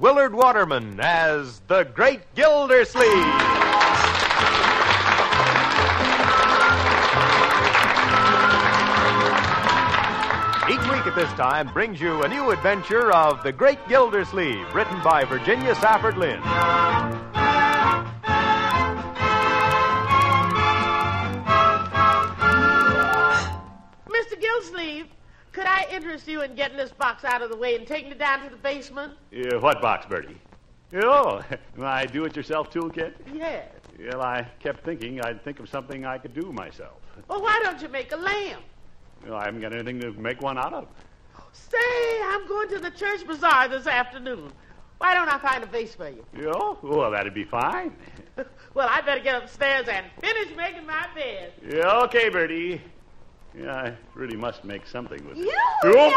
Willard Waterman as the Great Gildersleeve. Each week at this time brings you a new adventure of The Great Gildersleeve, written by Virginia Safford Lynn. Could I interest you in getting this box out of the way and taking it down to the basement? Yeah, what box, Birdie? Oh, my do-it-yourself toolkit? Yes. Well, I kept thinking I'd think of something I could do myself. Well, why don't you make a lamp? Well, I haven't got anything to make one out of. Say, I'm going to the church bazaar this afternoon. Why don't I find a vase for you? Yeah, well, that'd be fine. well, I better get upstairs and finish making my bed. Yeah, okay, Birdie. Yeah, I really must make something with it. You Oh!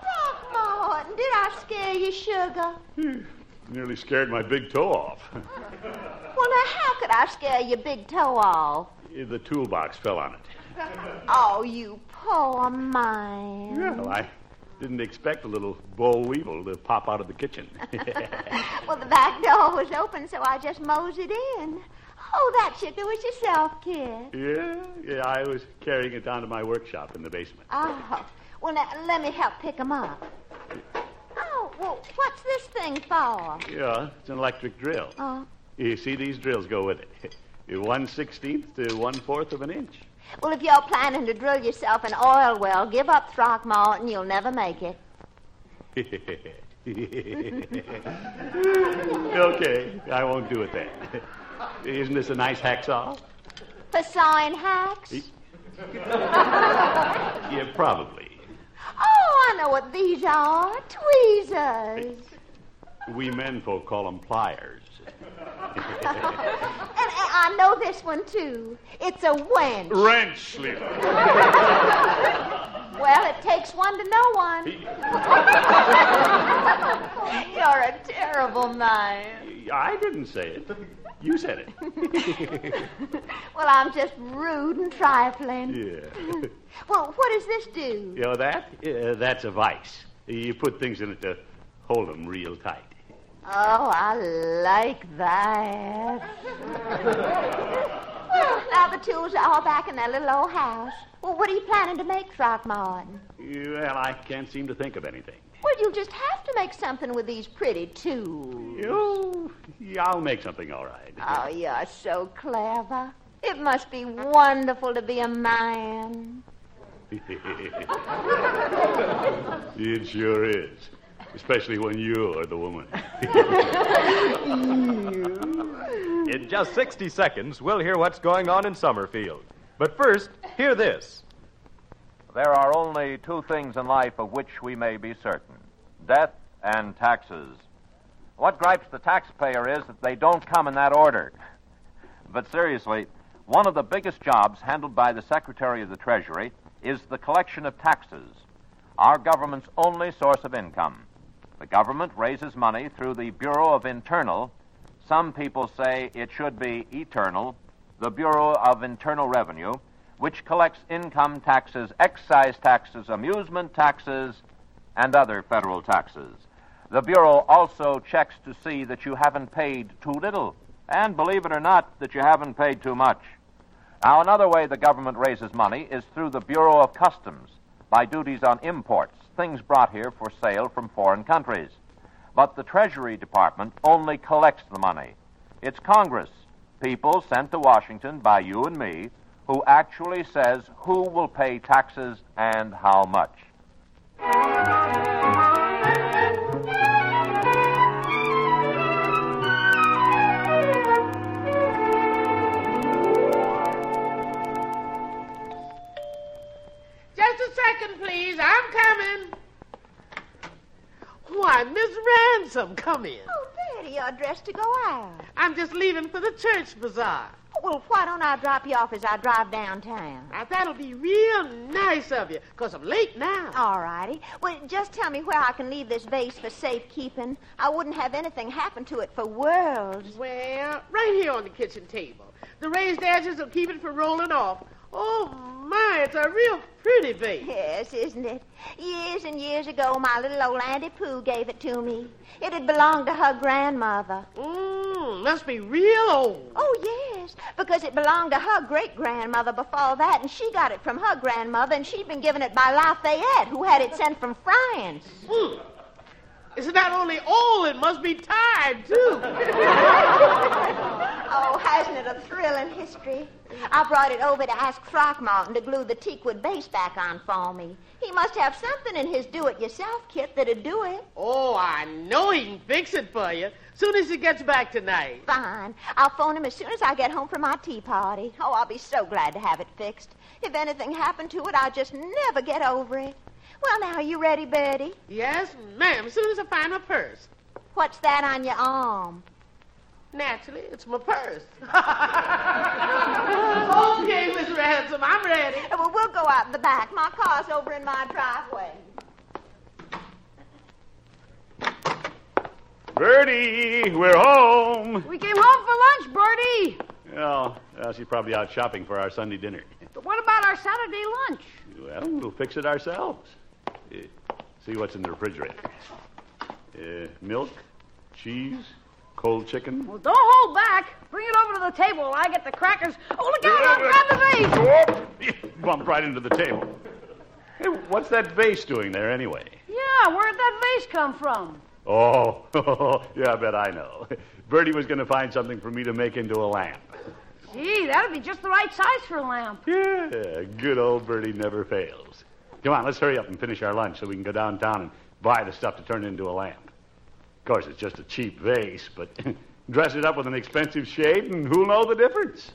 Throckmorton, did I scare you, sugar? Nearly scared my big toe off. Well, now, how could I scare your big toe off? the toolbox fell on it. Oh, you poor man. Well, I didn't expect a little boll weevil to pop out of the kitchen. Well, the back door was open, so I just moseyed in. Oh, that sugar was yourself, kid. yeah, yeah, I was carrying it down to my workshop in the basement. Oh, well, now, let me help pick 'em up. Oh, well, what's this thing for? Yeah, it's an electric drill. Oh, You see, these drills go with it. One sixteenth to one fourth of an inch. well, if you're planning to drill yourself an oil well, give up Throckmorton. You'll never make it. okay, I won't do it then. Isn't this a nice hacksaw? For sawing hacks? Yeah, probably. Oh, I know what these are. Tweezers. We men folk call them pliers. And I know this one, too. It's a wench. Wrench, Slim. Well, it takes one to know one. You're a terrible man. I didn't say it. You said it. Well, I'm just rude and trifling. Yeah. Well, what does this do? You know that? Uh, that's a vice. You put things in it to hold them real tight. Oh, I like that. well, now the tools are all back in their little old house. Well, what are you planning to make, Throckmorton? Well, I can't seem to think of anything. Well, you'll just have to make something with these pretty tools. You, yeah, I'll make something all right. Oh, you're so clever. It must be wonderful to be a man. it sure is. Especially when you're the woman. In just 60 seconds, we'll hear what's going on in Summerfield. But first, hear this. There are only two things in life of which we may be certain death and taxes. What gripes the taxpayer is that they don't come in that order. But seriously, one of the biggest jobs handled by the Secretary of the Treasury is the collection of taxes, our government's only source of income. The government raises money through the Bureau of Internal, some people say it should be eternal, the Bureau of Internal Revenue, which collects income taxes, excise taxes, amusement taxes, and other federal taxes. The Bureau also checks to see that you haven't paid too little, and believe it or not, that you haven't paid too much. Now, another way the government raises money is through the Bureau of Customs by duties on imports, things brought here for sale from foreign countries. But the Treasury Department only collects the money. It's Congress, people sent to Washington by you and me, who actually says who will pay taxes and how much. Just a second, please. I'm coming. Why, Miss Ransom, come in. Oh, Betty, you're dressed to go out. I'm just leaving for the church bazaar. Well, why don't I drop you off as I drive downtown? Now, that'll be real nice of you, because I'm late now. All righty. Well, just tell me where I can leave this vase for safekeeping. I wouldn't have anything happen to it for worlds. Well, right here on the kitchen table. The raised edges will keep it from rolling off. Oh, my, it's a real pretty vase. Yes, isn't it? Years and years ago, my little old Auntie Pooh gave it to me. It had belonged to her grandmother. Mmm, must be real old. Oh, yes, because it belonged to her great grandmother before that, and she got it from her grandmother, and she'd been given it by Lafayette, who had it sent from France. Hmm. It's not only old, it must be tired, too. Oh, hasn't it a thrilling history? I brought it over to ask Throckmorton to glue the teakwood base back on for me. He must have something in his do-it-yourself kit that'd do it. oh, I know he can fix it for you. Soon as he gets back tonight. Fine. I'll phone him as soon as I get home from my tea party. Oh, I'll be so glad to have it fixed. If anything happened to it, I'll just never get over it. Well, now, are you ready, Birdie? Yes, ma'am, as soon as I find my purse. What's that on your arm? Naturally, it's my purse. okay, Miss Ransom, I'm ready. Well, we'll go out in the back. My car's over in my driveway. Birdie, we're home. We came home for lunch, Birdie. Well, well, she's probably out shopping for our Sunday dinner. But what about our Saturday lunch? Well, we'll fix it ourselves. Uh, see what's in the refrigerator. Uh, milk, cheese, cold chicken. Well, don't hold back. Bring it over to the table while I get the crackers. Oh, look out! I'll grab the vase. Bumped right into the table. Hey, what's that vase doing there anyway? Yeah, where'd that vase come from? Oh, yeah, I bet I know. Birdie was going to find something for me to make into a lamp. Gee, that'd be just the right size for a lamp. Yeah, good old Birdie never fails. Come on, let's hurry up and finish our lunch so we can go downtown and buy the stuff to turn it into a lamp. Of course, it's just a cheap vase, but dress it up with an expensive shade, and who'll know the difference?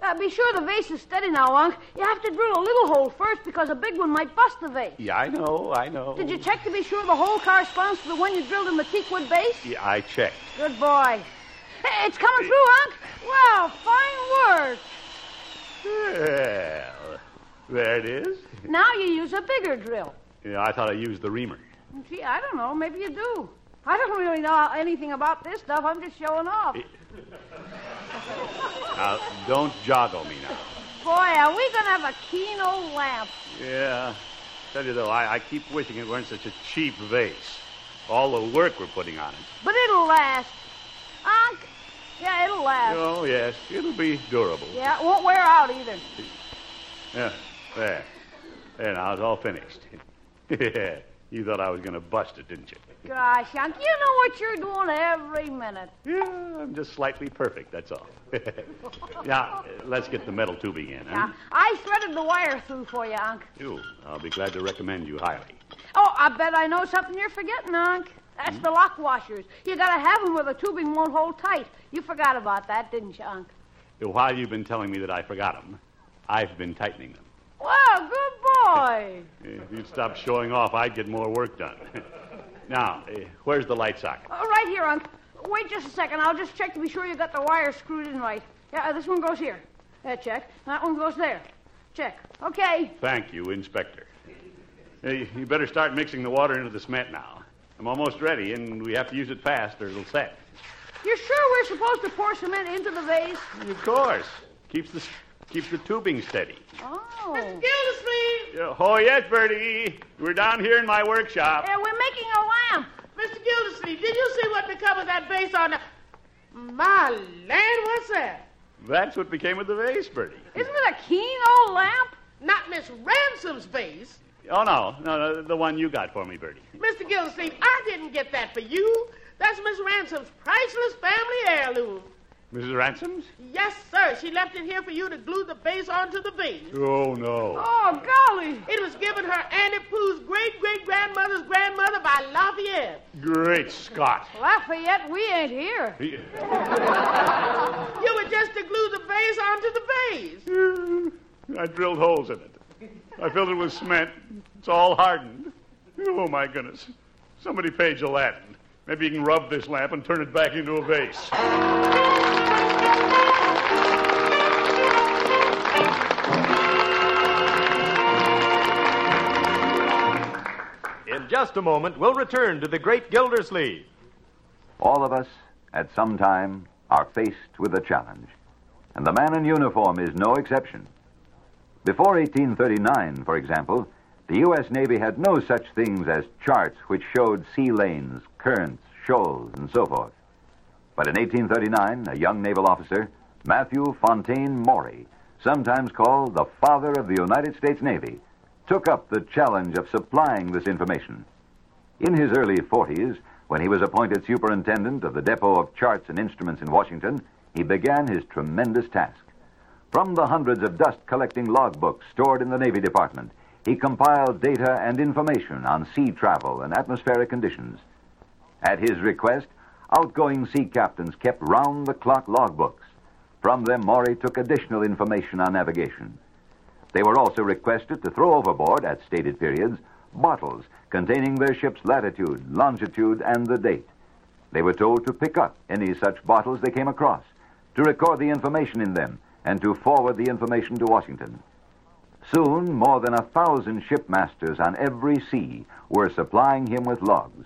Uh, be sure the vase is steady now, Unc. You have to drill a little hole first because a big one might bust the vase. Yeah, I know, I know. Did you check to be sure the hole corresponds to the one you drilled in the teakwood base? Yeah, I checked. Good boy. Hey, it's coming through, Unc. Well, fine work. Well, there it is. Now you use a bigger drill. Yeah, I thought I used the reamer. Gee, I don't know. Maybe you do. I don't really know anything about this stuff. I'm just showing off. Now, don't joggle me now. Boy, are we going to have a keen old lamp. Yeah. Tell you though, I, I keep wishing it weren't such a cheap vase. All the work we're putting on it. But it'll last. Unc, yeah, it'll last. Oh, yes, it'll be durable. Yeah, it won't wear out either. Yeah, there. There, now it's all finished. yeah, you thought I was going to bust it, didn't you? Gosh, Unc, you know what you're doing every minute. Yeah, I'm just slightly perfect, that's all. now, let's get the metal tubing in, huh? Yeah, I threaded the wire through for you, Unc. You, I'll be glad to recommend you highly. Oh, I bet I know something you're forgetting, Unc. That's hmm? the lock washers. You gotta have them where the tubing won't hold tight. You forgot about that, didn't you, Unc? While you've been telling me that I forgot them, I've been tightening them. Well, good boy. If you'd stop showing off, I'd get more work done. now, uh, where's the light socket? Uh, right here, Unc. Wait just a second. I'll just check to be sure you got the wire screwed in right. Yeah, this one goes here. Check. That one goes there. Check. Okay. Thank you, Inspector. Hey, you better start mixing the water into the cement now. I'm almost ready, and we have to use it fast or it'll set. You're sure we're supposed to pour cement into the vase? Of course. Keeps the keeps the tubing steady. Oh. Mr. Gildersleeve! Yeah, Oh yes, Birdie. We're down here in my workshop. Yeah, we're making a lamp. Mr. Gildersleeve, did you see what became of that vase on the... My land, what's that? That's what became of the vase, Birdie. Isn't it a keen old lamp? Not Miss Ransom's vase. Oh no, no, no, the one you got for me, Birdie. Mr. Gildersleeve, I didn't get that for you. That's Miss Ransom's priceless family heirloom. Mrs. Ransom's? Yes, sir. She left it here for you to glue the base onto the vase. Oh no. Oh, golly. It was given her Auntie Pooh's great great grandmother's grandmother by Lafayette. Great Scott. Lafayette, we ain't here. You were just to glue the vase onto the vase. I drilled holes in it. I filled it with cement. It's all hardened. Oh, my goodness. Somebody page Aladdin. Maybe you can rub this lamp and turn it back into a vase. In just a moment, we'll return to the great Gildersleeve. All of us, at some time, are faced with a challenge. And the man in uniform is no exception. Before 1839, for example, the U.S. Navy had no such things as charts which showed sea lanes, currents, shoals, and so forth. But in 1839, a young naval officer, Matthew Fontaine Maury, sometimes called the father of the United States Navy, took up the challenge of supplying this information. In his early 40s, when he was appointed superintendent of the Depot of Charts and Instruments in Washington, he began his tremendous task. From the hundreds of dust collecting logbooks stored in the Navy Department, he compiled data and information on sea travel and atmospheric conditions. At his request, outgoing sea captains kept round the clock logbooks. From them, Maury took additional information on navigation. They were also requested to throw overboard, at stated periods, bottles containing their ship's latitude, longitude, and the date. They were told to pick up any such bottles they came across, to record the information in them, and to forward the information to Washington. Soon, more than a thousand shipmasters on every sea were supplying him with logs.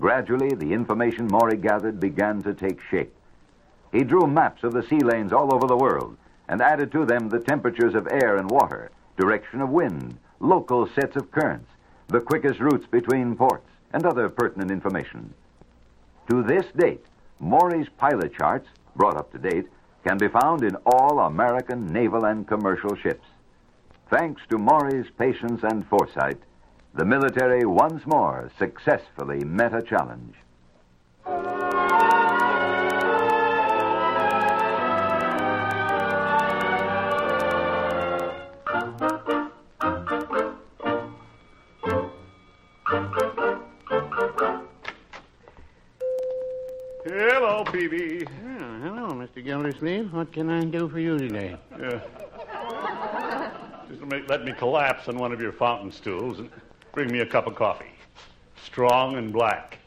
Gradually, the information Maury gathered began to take shape. He drew maps of the sea lanes all over the world and added to them the temperatures of air and water, direction of wind, local sets of currents, the quickest routes between ports, and other pertinent information. To this date, Maury's pilot charts, brought up to date, can be found in all American naval and commercial ships. Thanks to Maury's patience and foresight, the military once more successfully met a challenge. Hello, Peavey. Oh, hello, Mr. Gildersleeve. What can I do for you today? Yeah. Just let me collapse on one of your fountain stools and bring me a cup of coffee. Strong and black.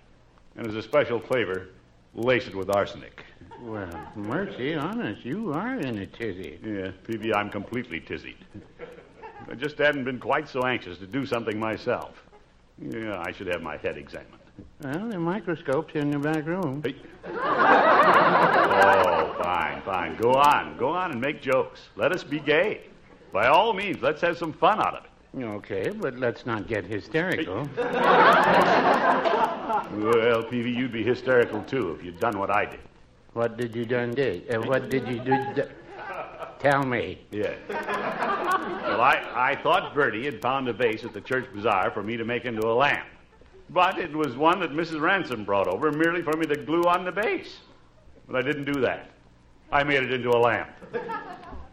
And as a special flavor, lace it with arsenic. Well, mercy on us, you are in a tizzy. Yeah, Peavey, I'm completely tizzied. I just hadn't been quite so anxious to do something myself. Yeah, I should have my head examined. Well, the microscope's in the back room. Hey. oh, fine, fine. Go on. Go on and make jokes. Let us be gay. By all means, let's have some fun out of it. Okay, but let's not get hysterical. Well, Peavey, you'd be hysterical too if you'd done what I did. What did you done did? Uh, what did you do? d- Tell me. Yeah. well, I, I thought Birdie had found a vase at the church bazaar for me to make into a lamp. But it was one that Mrs. Ransom brought over merely for me to glue on the base. But I didn't do that. I made it into a lamp.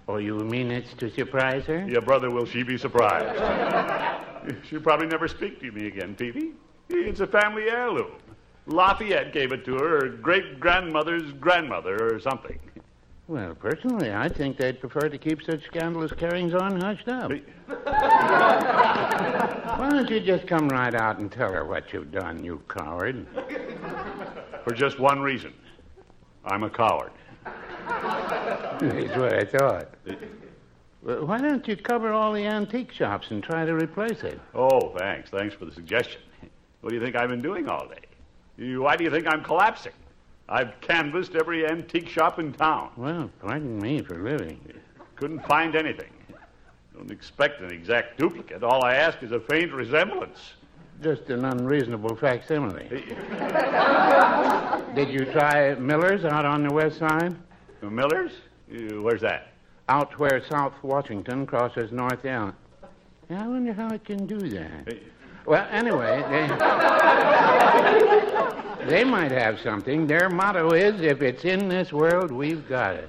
Oh, you mean it's to surprise her? Your brother, will she be surprised? She'll probably never speak to me again, Peavey. It's a family heirloom. Lafayette gave it to her, her great grandmother's grandmother, or something. Well, personally, I think they'd prefer to keep such scandalous carryings on hushed up. Why don't you just come right out and tell her what you've done, you coward? For just one reason I'm a coward. That's what I thought. Well, why don't you cover all the antique shops and try to replace it? Oh, thanks. Thanks for the suggestion. What do you think I've been doing all day? You- Why do you think I'm collapsing? I've canvassed every antique shop in town. Well, pardon me for living. Couldn't find anything. Don't expect an exact duplicate. All I ask is a faint resemblance. Just an unreasonable facsimile. Did you try Miller's out on the west side? Millers? Where's that? Out where South Washington crosses North Elm. Yeah, I wonder how it can do that. Well, anyway, they, they might have something. Their motto is if it's in this world, we've got it.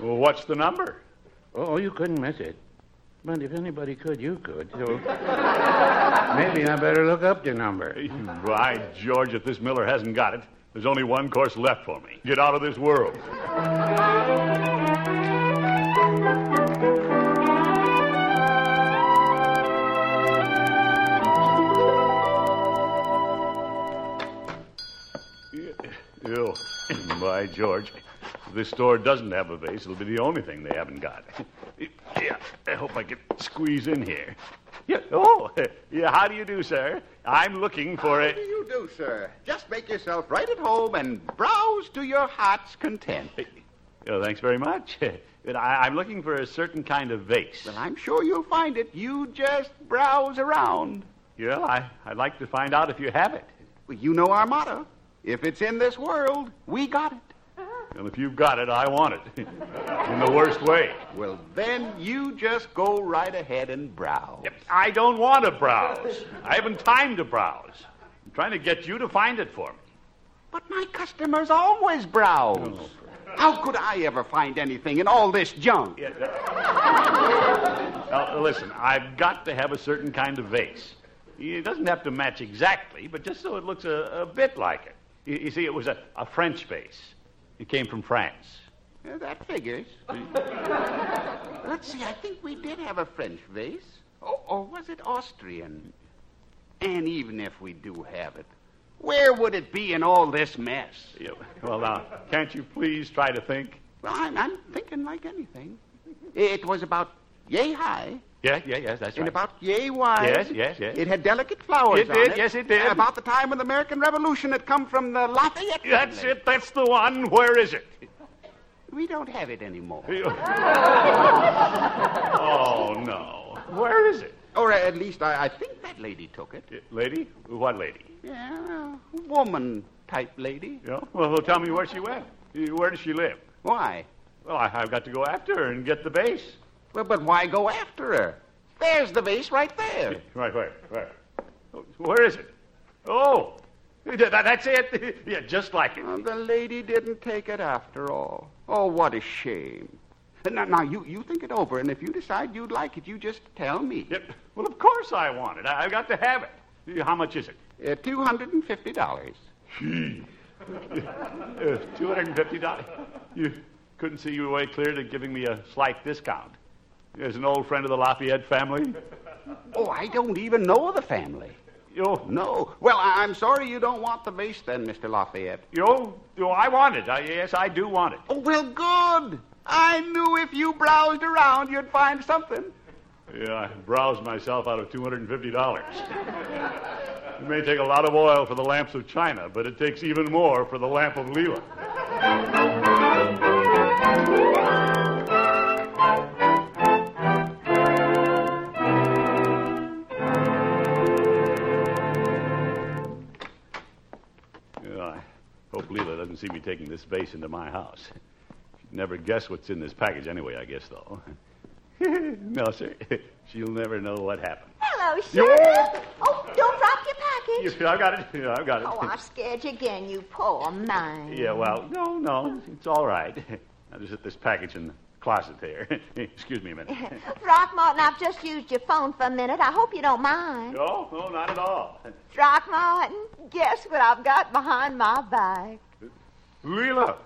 Well, what's the number? Oh, you couldn't miss it. But if anybody could, you could. So maybe I better look up the number. By George, if this Miller hasn't got it, there's only one course left for me. Get out of this world. Ew. By George, if this store doesn't have a vase, it'll be the only thing they haven't got. yeah, I hope I can squeeze in here. Yeah. Oh, yeah. How do you do, sir? I'm looking for How a. do you do, sir? Just make yourself right at home and browse to your heart's content. Oh, thanks very much. I, I'm looking for a certain kind of vase. Well, I'm sure you'll find it. You just browse around. Yeah, I, I'd like to find out if you have it. Well, you know our motto. If it's in this world, we got it. And if you've got it, I want it. in the worst way. Well, then you just go right ahead and browse. Yep, I don't want to browse. I haven't time to browse. I'm trying to get you to find it for me. But my customers always browse. Oh. How could I ever find anything in all this junk? Yeah, Now, listen, I've got to have a certain kind of vase. It doesn't have to match exactly, but just so it looks a, a bit like it. You, you see, it was a, a French vase. It came from France. Yeah, that figures. Let's see, I think we did have a French vase. Oh, or was it Austrian? And even if we do have it, where would it be in all this mess? Yeah, well, now, can't you please try to think? Well, I'm, I'm thinking like anything. It was about yay high Yeah, yes, yes, that's and about yay wide. Yes, yes, yes. It had delicate flowers It on did, it. yes, it did. About the time when the American Revolution had come from the Lafayette. That's family. it. That's the one. Where is it? We don't have it anymore. oh, no. Where is it? Or at least I, I think that lady took it. Uh, Lady? What lady? Yeah, woman type lady. Yeah? Well, well, tell me where she went. Where does she live? Why? Well, I, I've got to go after her and get the base. Well, but why go after her? There's the vase right there. Right, where? Where? Where is it? Oh, that, that's it. yeah, just like it. Oh, the lady didn't take it after all. Oh, what a shame. Now, now you, you think it over, and if you decide you'd like it, you just tell me. Yep. Well, of course I want it. I, I've got to have it. How much is it? Uh, $250. Uh, Two hundred and fifty dollars. You couldn't see your way clear to giving me a slight discount. As an old friend of the Lafayette family. Oh, I don't even know the family. Yo, No. Well, I- I'm sorry you don't want the vase then, Mr. Lafayette. yo, yo, I want it. I, yes, I do want it. Oh, well, good. I knew if you browsed around, you'd find something. Yeah, I browsed myself out of two hundred and fifty dollars. It may take a lot of oil for the lamps of China, but it takes even more for the lamp of Leila. See me taking this vase into my house. She'd never guess what's in this package anyway, I guess, though. no, sir. She'll never know what happened. Hello, Sheriff. Oh, don't drop your package. You- I've got it. Yeah, I've got it. Oh, I scared you again, you poor man. Yeah, well, no, no, it's all right. I'll just put this package in the closet there. Excuse me a minute. Throckmorton, I've just used your phone for a minute. I hope you don't mind. No, no, not at all. Throckmorton, guess what I've got behind my back? Leila,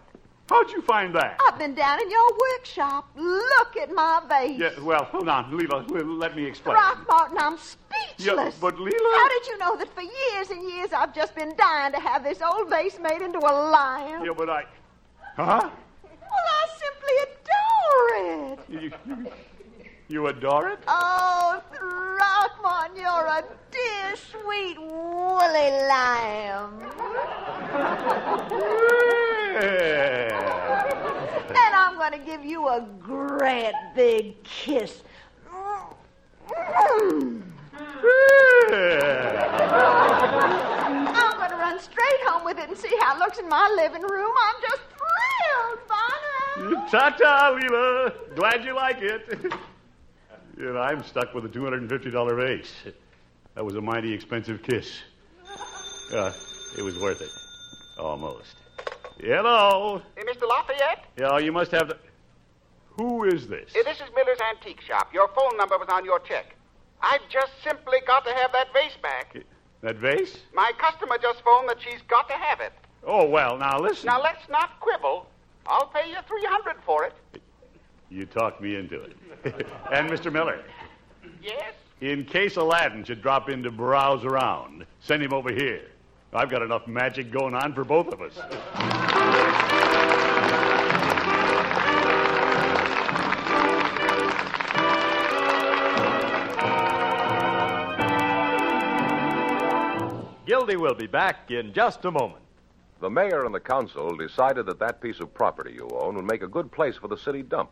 how'd you find that? I've been down in your workshop. Look at my vase. Yeah, well, hold on, Leila. Let me explain. Throckmorton, I'm speechless. Yeah, but Leila- How did you know that for years and years I've just been dying to have this old vase made into a lion? Yeah, but I. Huh? Well, I simply adore it. You, you, you adore it? Oh, Throckmorton, you're a dear, sweet, woolly lamb. Yeah. And I'm going to give you a great big kiss. Mm. Yeah. I'm going to run straight home with it and see how it looks in my living room. I'm just thrilled, Bonnie. Ta-ta, Leila. Glad you like it. Know, I'm stuck with a $250 vase. That was a mighty expensive kiss. Uh, it was worth it. Almost. Hello. Hey, Mr. Lafayette? Yeah, you must have the... Who is this? Hey, this is Miller's Antique Shop. Your phone number was on your check. I've just simply got to have that vase back. That vase? My customer just phoned that she's got to have it. Oh, well, now listen. Now, let's not quibble. I'll pay you 300 for it. You talked me into it. and Mr. Miller. Yes? In case Aladdin should drop in to browse around, send him over here. I've got enough magic going on for both of us. Gildy will be back in just a moment. The mayor and the council decided that that piece of property you own would make a good place for the city dump.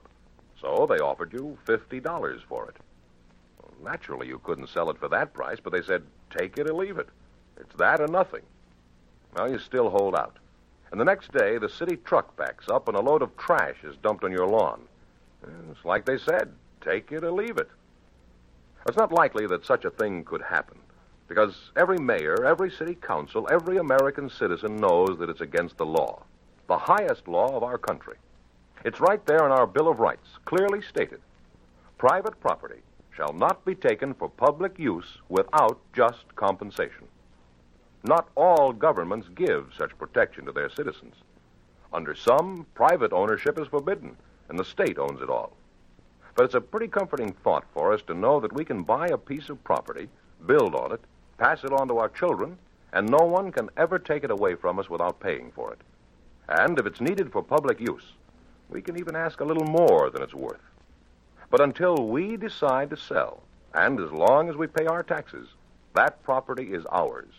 So they offered you $50 for it. Well, naturally, you couldn't sell it for that price, but they said, take it or leave it. It's that or nothing. Well, you still hold out. And the next day, the city truck backs up and a load of trash is dumped on your lawn. It's like they said take it or leave it. It's not likely that such a thing could happen, because every mayor, every city council, every American citizen knows that it's against the law, the highest law of our country. It's right there in our Bill of Rights, clearly stated. Private property shall not be taken for public use without just compensation. Not all governments give such protection to their citizens. Under some, private ownership is forbidden, and the state owns it all. But it's a pretty comforting thought for us to know that we can buy a piece of property, build on it, pass it on to our children, and no one can ever take it away from us without paying for it. And if it's needed for public use, we can even ask a little more than it's worth. But until we decide to sell, and as long as we pay our taxes, that property is ours,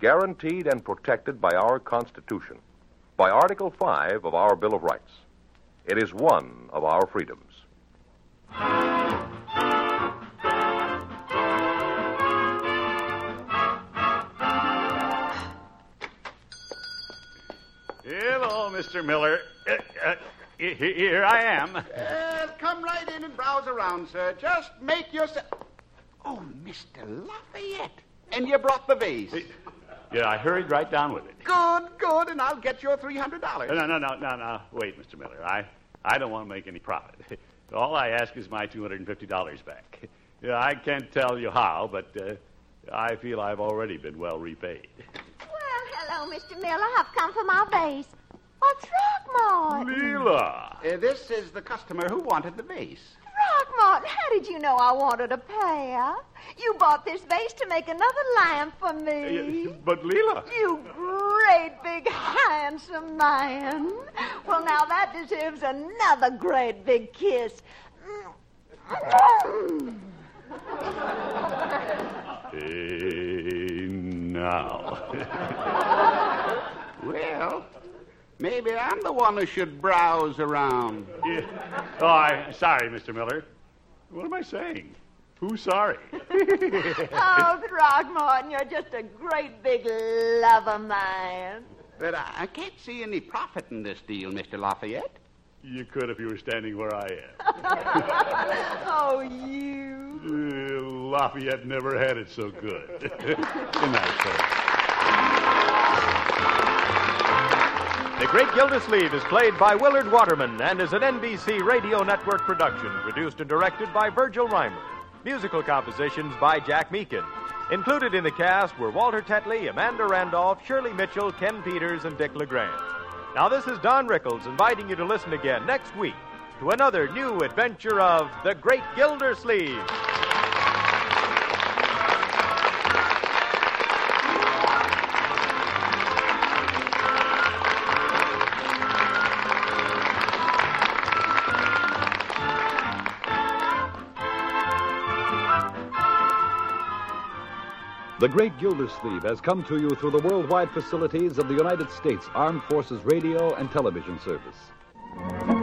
guaranteed and protected by our Constitution, by Article 5 of our Bill of Rights. It is one of our freedoms. Hello, Mr. Miller. Uh, uh, here I am. Uh, come right in and browse around, sir. Just make yourself. Oh, Mr. Lafayette. And you brought the vase. Yeah, I hurried right down with it. Good, good, and I'll get your $300. No, no, no, no, no. Wait, Mr. Miller. I, I don't want to make any profit. All I ask is my $250 back. Yeah, I can't tell you how, but uh, I feel I've already been well repaid. Well, hello, Mr. Miller. I've come for my vase. What's Throckmorton? Leila! Uh, this is the customer who wanted the vase. Throckmorton, how did you know I wanted a pair? You bought this vase to make another lamp for me. Uh, but, Leila. You great big handsome man. Well, now that deserves another great big kiss. Hey, now. well, maybe I'm the one who should browse around. Yeah. Oh, I, sorry, Mr. Miller. What am I saying? Who's sorry? oh, Throckmorton, you're just a great big lover man. But I, I can't see any profit in this deal, Mr. Lafayette. You could if you were standing where I am. oh, you. Uh, Lafayette never had it so good. Good night, sir. The Great Gildersleeve is played by Willard Waterman and is an NBC Radio Network production, produced and directed by Virgil Reimer. Musical compositions by Jack Meakin. Included in the cast were Walter Tetley, Amanda Randolph, Shirley Mitchell, Ken Peters, and Dick LeGrand. Now, this is Don Rickles inviting you to listen again next week to another new adventure of the Great Gildersleeve. The Great Gildersleeve has come to you through the worldwide facilities of the United States Armed Forces Radio and Television Service.